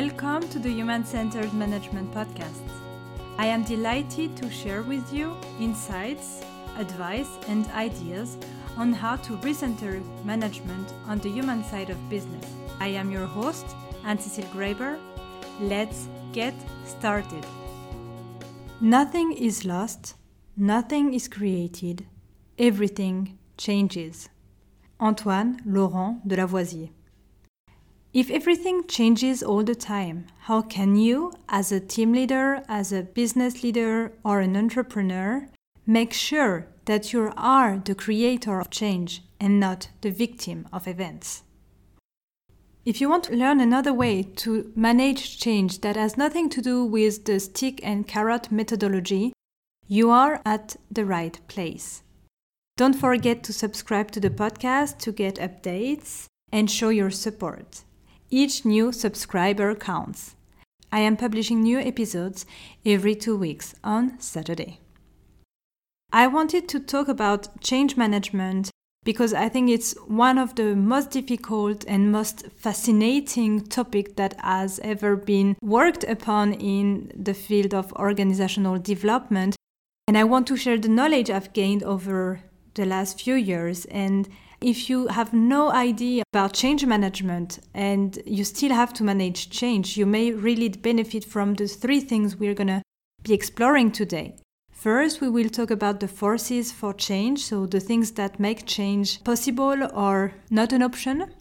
Welcome to the Human Centered Management Podcast. I am delighted to share with you insights, advice, and ideas on how to recenter management on the human side of business. I am your host, Anne Cecile Graber. Let's get started. Nothing is lost, nothing is created, everything changes. Antoine Laurent de Lavoisier. If everything changes all the time, how can you, as a team leader, as a business leader, or an entrepreneur, make sure that you are the creator of change and not the victim of events? If you want to learn another way to manage change that has nothing to do with the stick and carrot methodology, you are at the right place. Don't forget to subscribe to the podcast to get updates and show your support. Each new subscriber counts. I am publishing new episodes every two weeks on Saturday. I wanted to talk about change management because I think it's one of the most difficult and most fascinating topic that has ever been worked upon in the field of organizational development. And I want to share the knowledge I've gained over the last few years and if you have no idea about change management and you still have to manage change, you may really benefit from the three things we're going to be exploring today. First, we will talk about the forces for change, so the things that make change possible or not an option.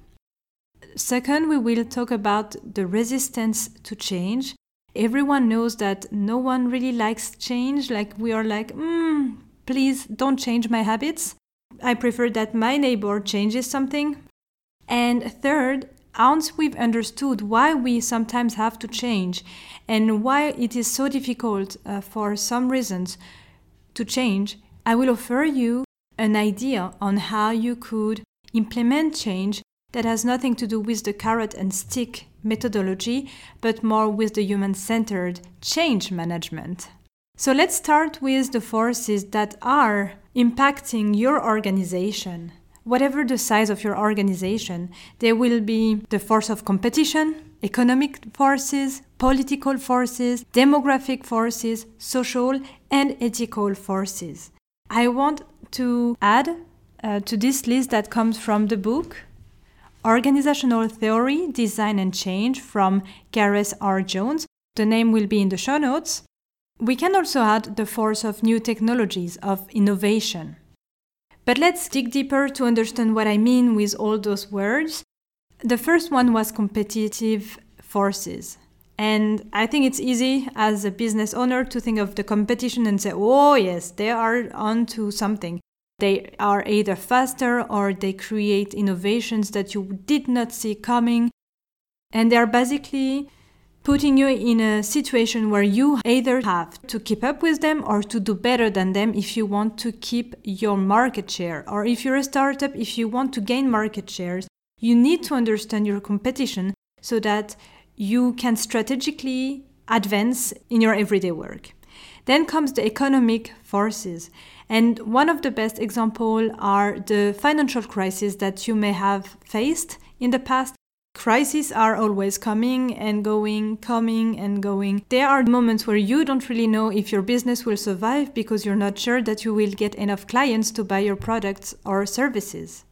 Second, we will talk about the resistance to change. Everyone knows that no one really likes change, like we are like, mm, please don't change my habits. I prefer that my neighbor changes something. And third, once we've understood why we sometimes have to change and why it is so difficult uh, for some reasons to change, I will offer you an idea on how you could implement change that has nothing to do with the carrot and stick methodology, but more with the human centered change management. So let's start with the forces that are impacting your organization. Whatever the size of your organization, there will be the force of competition, economic forces, political forces, demographic forces, social and ethical forces. I want to add uh, to this list that comes from the book Organizational Theory, Design and Change from Gareth R. Jones. The name will be in the show notes. We can also add the force of new technologies, of innovation. But let's dig deeper to understand what I mean with all those words. The first one was competitive forces. And I think it's easy as a business owner to think of the competition and say, oh, yes, they are on to something. They are either faster or they create innovations that you did not see coming. And they are basically putting you in a situation where you either have to keep up with them or to do better than them if you want to keep your market share. Or if you're a startup, if you want to gain market shares, you need to understand your competition so that you can strategically advance in your everyday work. Then comes the economic forces. And one of the best examples are the financial crises that you may have faced in the past Crises are always coming and going, coming and going. There are moments where you don't really know if your business will survive because you're not sure that you will get enough clients to buy your products or services.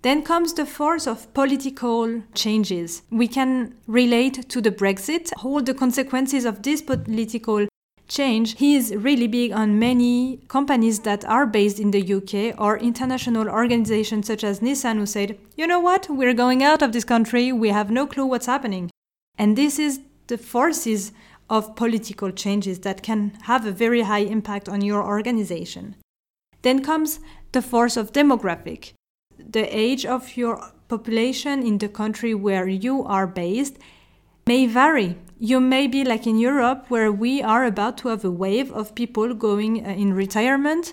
Then comes the force of political changes. We can relate to the Brexit, all the consequences of this political change, he is really big on many companies that are based in the UK or international organizations such as Nissan who said, you know what, we're going out of this country, we have no clue what's happening. And this is the forces of political changes that can have a very high impact on your organization. Then comes the force of demographic. The age of your population in the country where you are based may vary you may be like in Europe, where we are about to have a wave of people going uh, in retirement,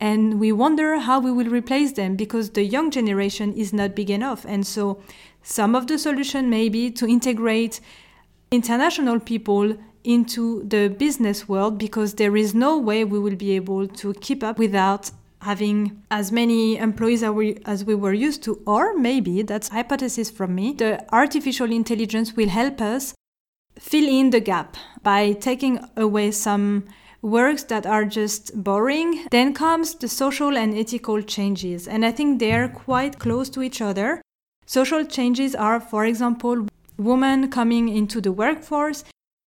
and we wonder how we will replace them because the young generation is not big enough. And so, some of the solution may be to integrate international people into the business world because there is no way we will be able to keep up without having as many employees as we, as we were used to or maybe that's hypothesis from me the artificial intelligence will help us fill in the gap by taking away some works that are just boring. Then comes the social and ethical changes, and I think they're quite close to each other. Social changes are, for example, women coming into the workforce.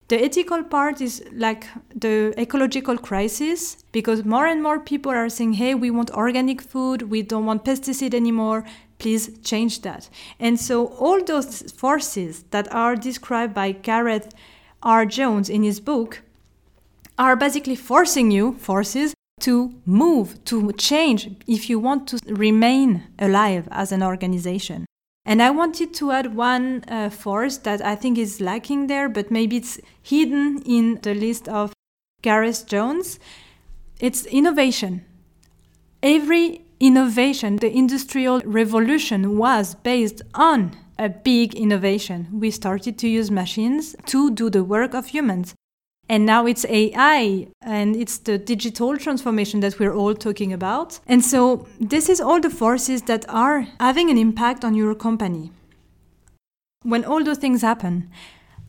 The ethical part is like the ecological crisis because more and more people are saying, hey, we want organic food, we don't want pesticide anymore, please change that. And so, all those forces that are described by Gareth R. Jones in his book are basically forcing you, forces, to move, to change if you want to remain alive as an organization. And I wanted to add one uh, force that I think is lacking there, but maybe it's hidden in the list of Gareth Jones. It's innovation. Every innovation, the industrial revolution was based on a big innovation. We started to use machines to do the work of humans. And now it's AI and it's the digital transformation that we're all talking about. And so this is all the forces that are having an impact on your company. When all those things happen,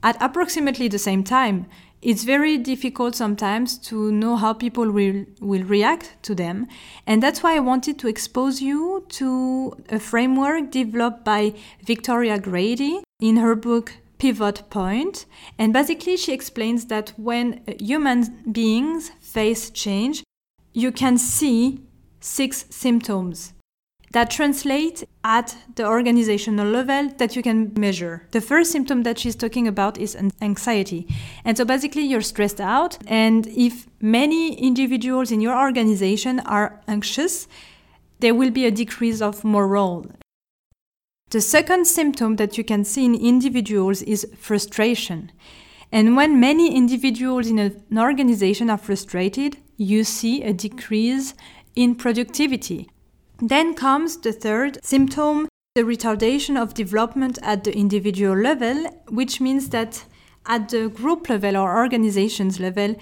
at approximately the same time, it's very difficult sometimes to know how people will, will react to them. And that's why I wanted to expose you to a framework developed by Victoria Grady in her book pivot point. And basically, she explains that when human beings face change, you can see six symptoms that translate at the organizational level that you can measure. The first symptom that she's talking about is anxiety. And so basically, you're stressed out. And if many individuals in your organization are anxious, there will be a decrease of morale. The second symptom that you can see in individuals is frustration. And when many individuals in an organization are frustrated, you see a decrease in productivity. Then comes the third symptom, the retardation of development at the individual level, which means that at the group level or organizations level,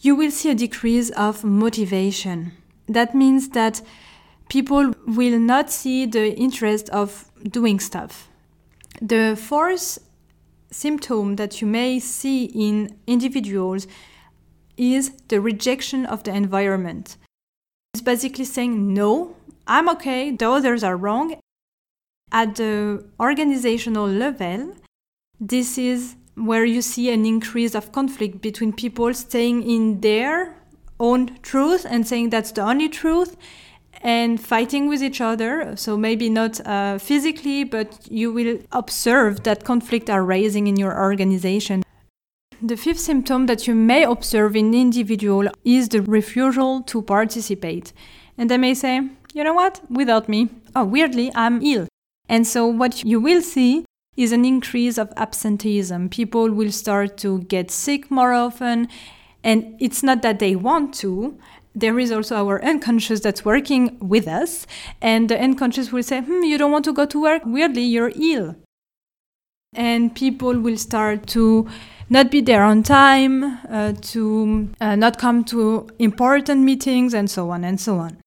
you will see a decrease of motivation. That means that people will not see the interest of doing stuff. The fourth symptom that you may see in individuals is the rejection of the environment. It's basically saying, no, I'm okay, the others are wrong. At the organizational level, this is where you see an increase of conflict between people staying in their own truth and saying that's the only truth and fighting with each other. So maybe not uh, physically, but you will observe that conflict are rising in your organization. The fifth symptom that you may observe in individual is the refusal to participate. And they may say, you know what, without me, oh, weirdly, I'm ill. And so what you will see is an increase of absenteeism. People will start to get sick more often. And it's not that they want to, there is also our unconscious that's working with us. And the unconscious will say, hmm, you don't want to go to work? Weirdly, you're ill. And people will start to not be there on time, uh, to uh, not come to important meetings, and so on and so on.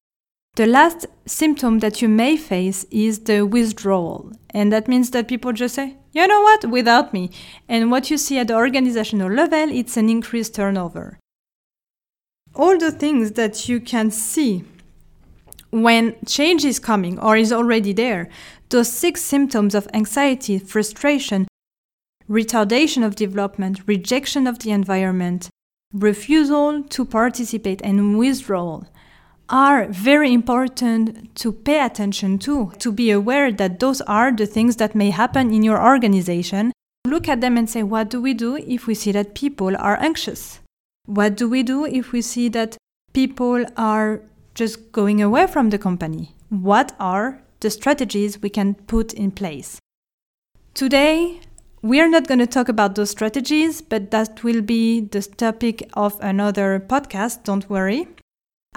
The last symptom that you may face is the withdrawal. And that means that people just say, you know what, without me. And what you see at the organizational level, it's an increased turnover all the things that you can see when change is coming or is already there, those six symptoms of anxiety, frustration, retardation of development, rejection of the environment, refusal to participate, and withdrawal are very important to pay attention to, to be aware that those are the things that may happen in your organization. Look at them and say, what do we do if we see that people are anxious? What do we do if we see that people are just going away from the company? What are the strategies we can put in place? Today, we are not going to talk about those strategies, but that will be the topic of another podcast, don't worry.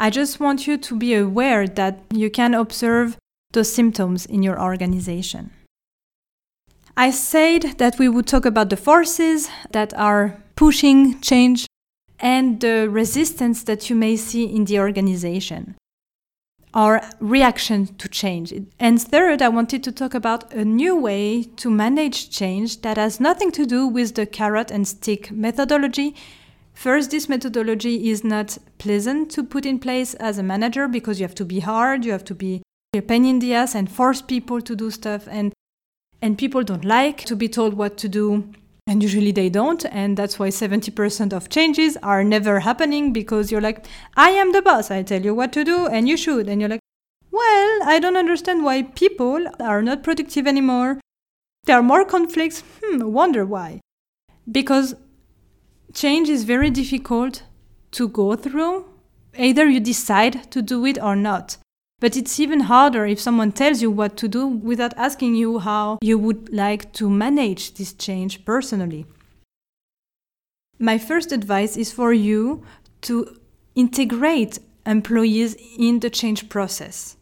I just want you to be aware that you can observe those symptoms in your organization. I said that we would talk about the forces that are pushing change and the resistance that you may see in the organization. our reaction to change. And third, I wanted to talk about a new way to manage change that has nothing to do with the carrot and stick methodology. First, this methodology is not pleasant to put in place as a manager because you have to be hard, you have to be a pain in the ass and force people to do stuff and and people don't like to be told what to do. And usually they don't and that's why 70% of changes are never happening because you're like i am the boss i tell you what to do and you should. And you're like well i don't understand why people are not productive anymore. There are more conflicts. Hmm wonder why. Because change is very difficult to go through either you decide to do it or not but it's even harder if someone tells you what to do without asking you how you would like to manage this change personally. My first advice is for you to integrate employees in the change process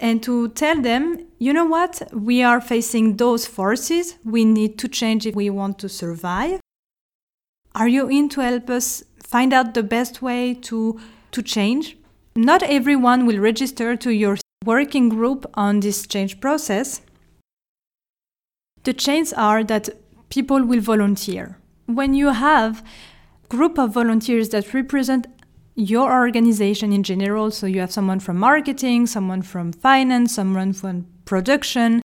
and to tell them, you know what, we are facing those forces, we need to change if we want to survive. Are you in to help us find out the best way to, to change? Not everyone will register to your working group on this change process. The chances are that people will volunteer. When you have group of volunteers that represent your organization in general, so you have someone from marketing, someone from finance, someone from production,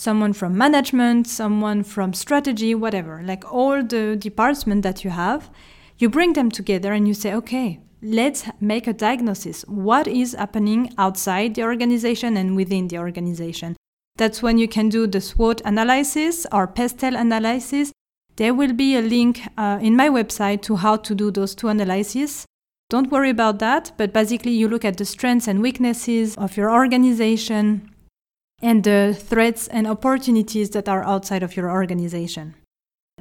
someone from management, someone from strategy, whatever, like all the departments that you have, you bring them together and you say, okay, let's make a diagnosis. What is happening outside the organization and within the organization? That's when you can do the SWOT analysis or PESTEL analysis. There will be a link uh, in my website to how to do those two analyses. Don't worry about that, but basically, you look at the strengths and weaknesses of your organization and the threats and opportunities that are outside of your organization.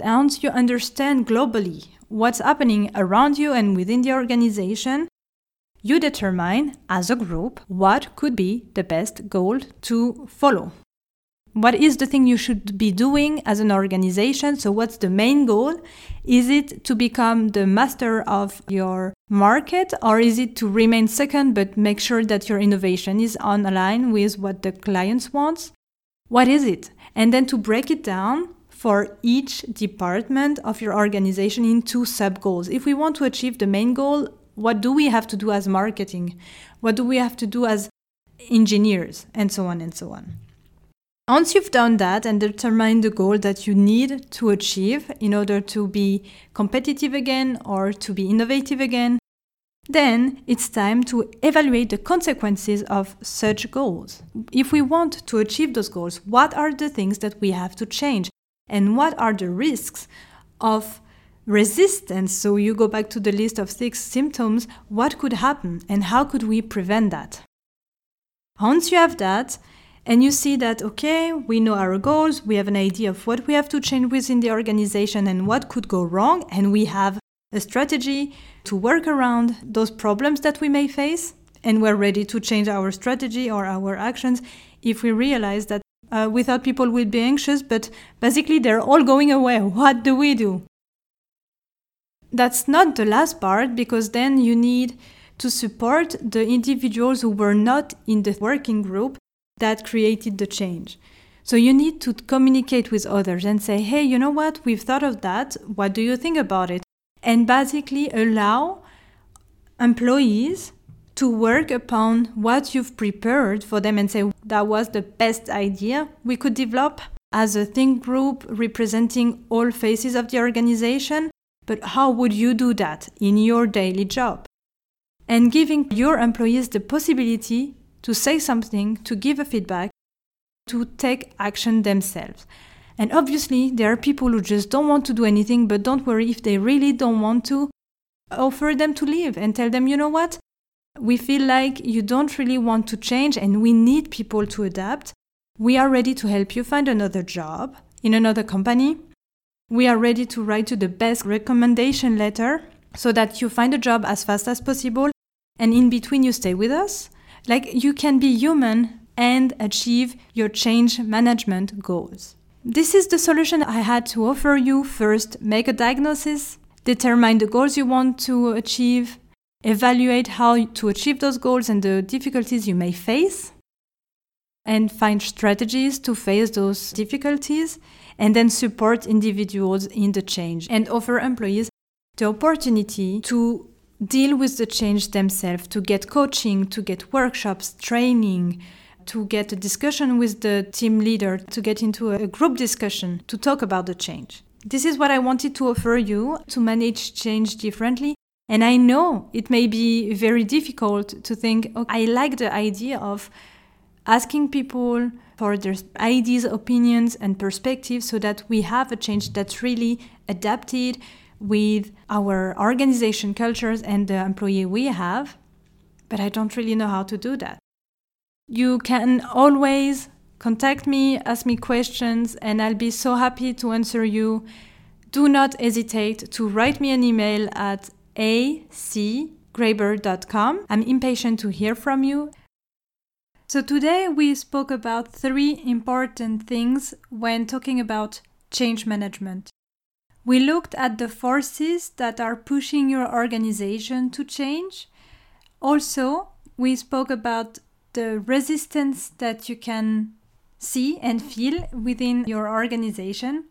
Once you understand globally what's happening around you and within the organization, you determine as a group what could be the best goal to follow. What is the thing you should be doing as an organization? So, what's the main goal? Is it to become the master of your market, or is it to remain second but make sure that your innovation is on a line with what the clients wants? What is it? And then to break it down for each department of your organization into sub goals. If we want to achieve the main goal, what do we have to do as marketing? What do we have to do as engineers? And so on and so on. Once you've done that and determined the goal that you need to achieve in order to be competitive again or to be innovative again, then it's time to evaluate the consequences of such goals. If we want to achieve those goals, what are the things that we have to change? and what are the risks of resistance. So you go back to the list of six symptoms, what could happen and how could we prevent that? Once you have that, and you see that, okay, we know our goals, we have an idea of what we have to change within the organization and what could go wrong, and we have a strategy to work around those problems that we may face, and we're ready to change our strategy or our actions if we realize that uh, we thought people would be anxious, but basically they're all going away. What do we do? That's not the last part because then you need to support the individuals who were not in the working group that created the change. So you need to communicate with others and say, hey, you know what? We've thought of that. What do you think about it? And basically allow employees to work upon what you've prepared for them and say that was the best idea we could develop as a think group representing all phases of the organization. But how would you do that in your daily job? And giving your employees the possibility to say something, to give a feedback, to take action themselves. And obviously, there are people who just don't want to do anything, but don't worry if they really don't want to, offer them to leave and tell them, you know what, we feel like you don't really want to change and we need people to adapt, we are ready to help you find another job in another company. We are ready to write you the best recommendation letter so that you find a job as fast as possible and in between you stay with us. Like you can be human and achieve your change management goals. This is the solution I had to offer you. First, make a diagnosis, determine the goals you want to achieve, evaluate how to achieve those goals and the difficulties you may face, and find strategies to face those difficulties, and then support individuals in the change and offer employees the opportunity to deal with the change themselves, to get coaching, to get workshops, training, to get a discussion with the team leader, to get into a group discussion to talk about the change. This is what I wanted to offer you to manage change differently. And I know it may be very difficult to think, okay, I like the idea of asking people for their ideas, opinions, and perspectives so that we have a change that's really adapted with our organization cultures and the employee we have. But I don't really know how to do that. You can always contact me, ask me questions, and I'll be so happy to answer you. Do not hesitate to write me an email at acgraber.com. I'm impatient to hear from you. So, today we spoke about three important things when talking about change management. We looked at the forces that are pushing your organization to change. Also, we spoke about the resistance that you can see and feel within your organization.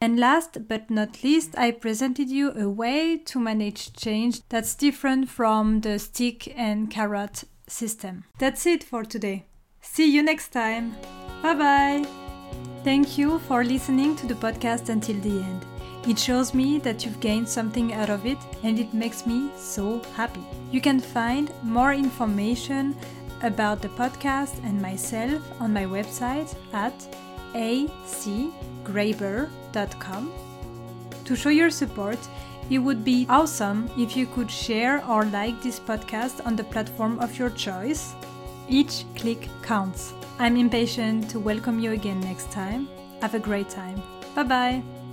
And last but not least, I presented you a way to manage change that's different from the stick and carrot system. That's it for today. See you next time. Bye bye. Thank you for listening to the podcast until the end. It shows me that you've gained something out of it and it makes me so happy. You can find more information about the podcast and myself on my website at acgraber.com. To show your support, it would be awesome if you could share or like this podcast on the platform of your choice. Each click counts. I'm impatient to welcome you again next time. Have a great time. Bye bye.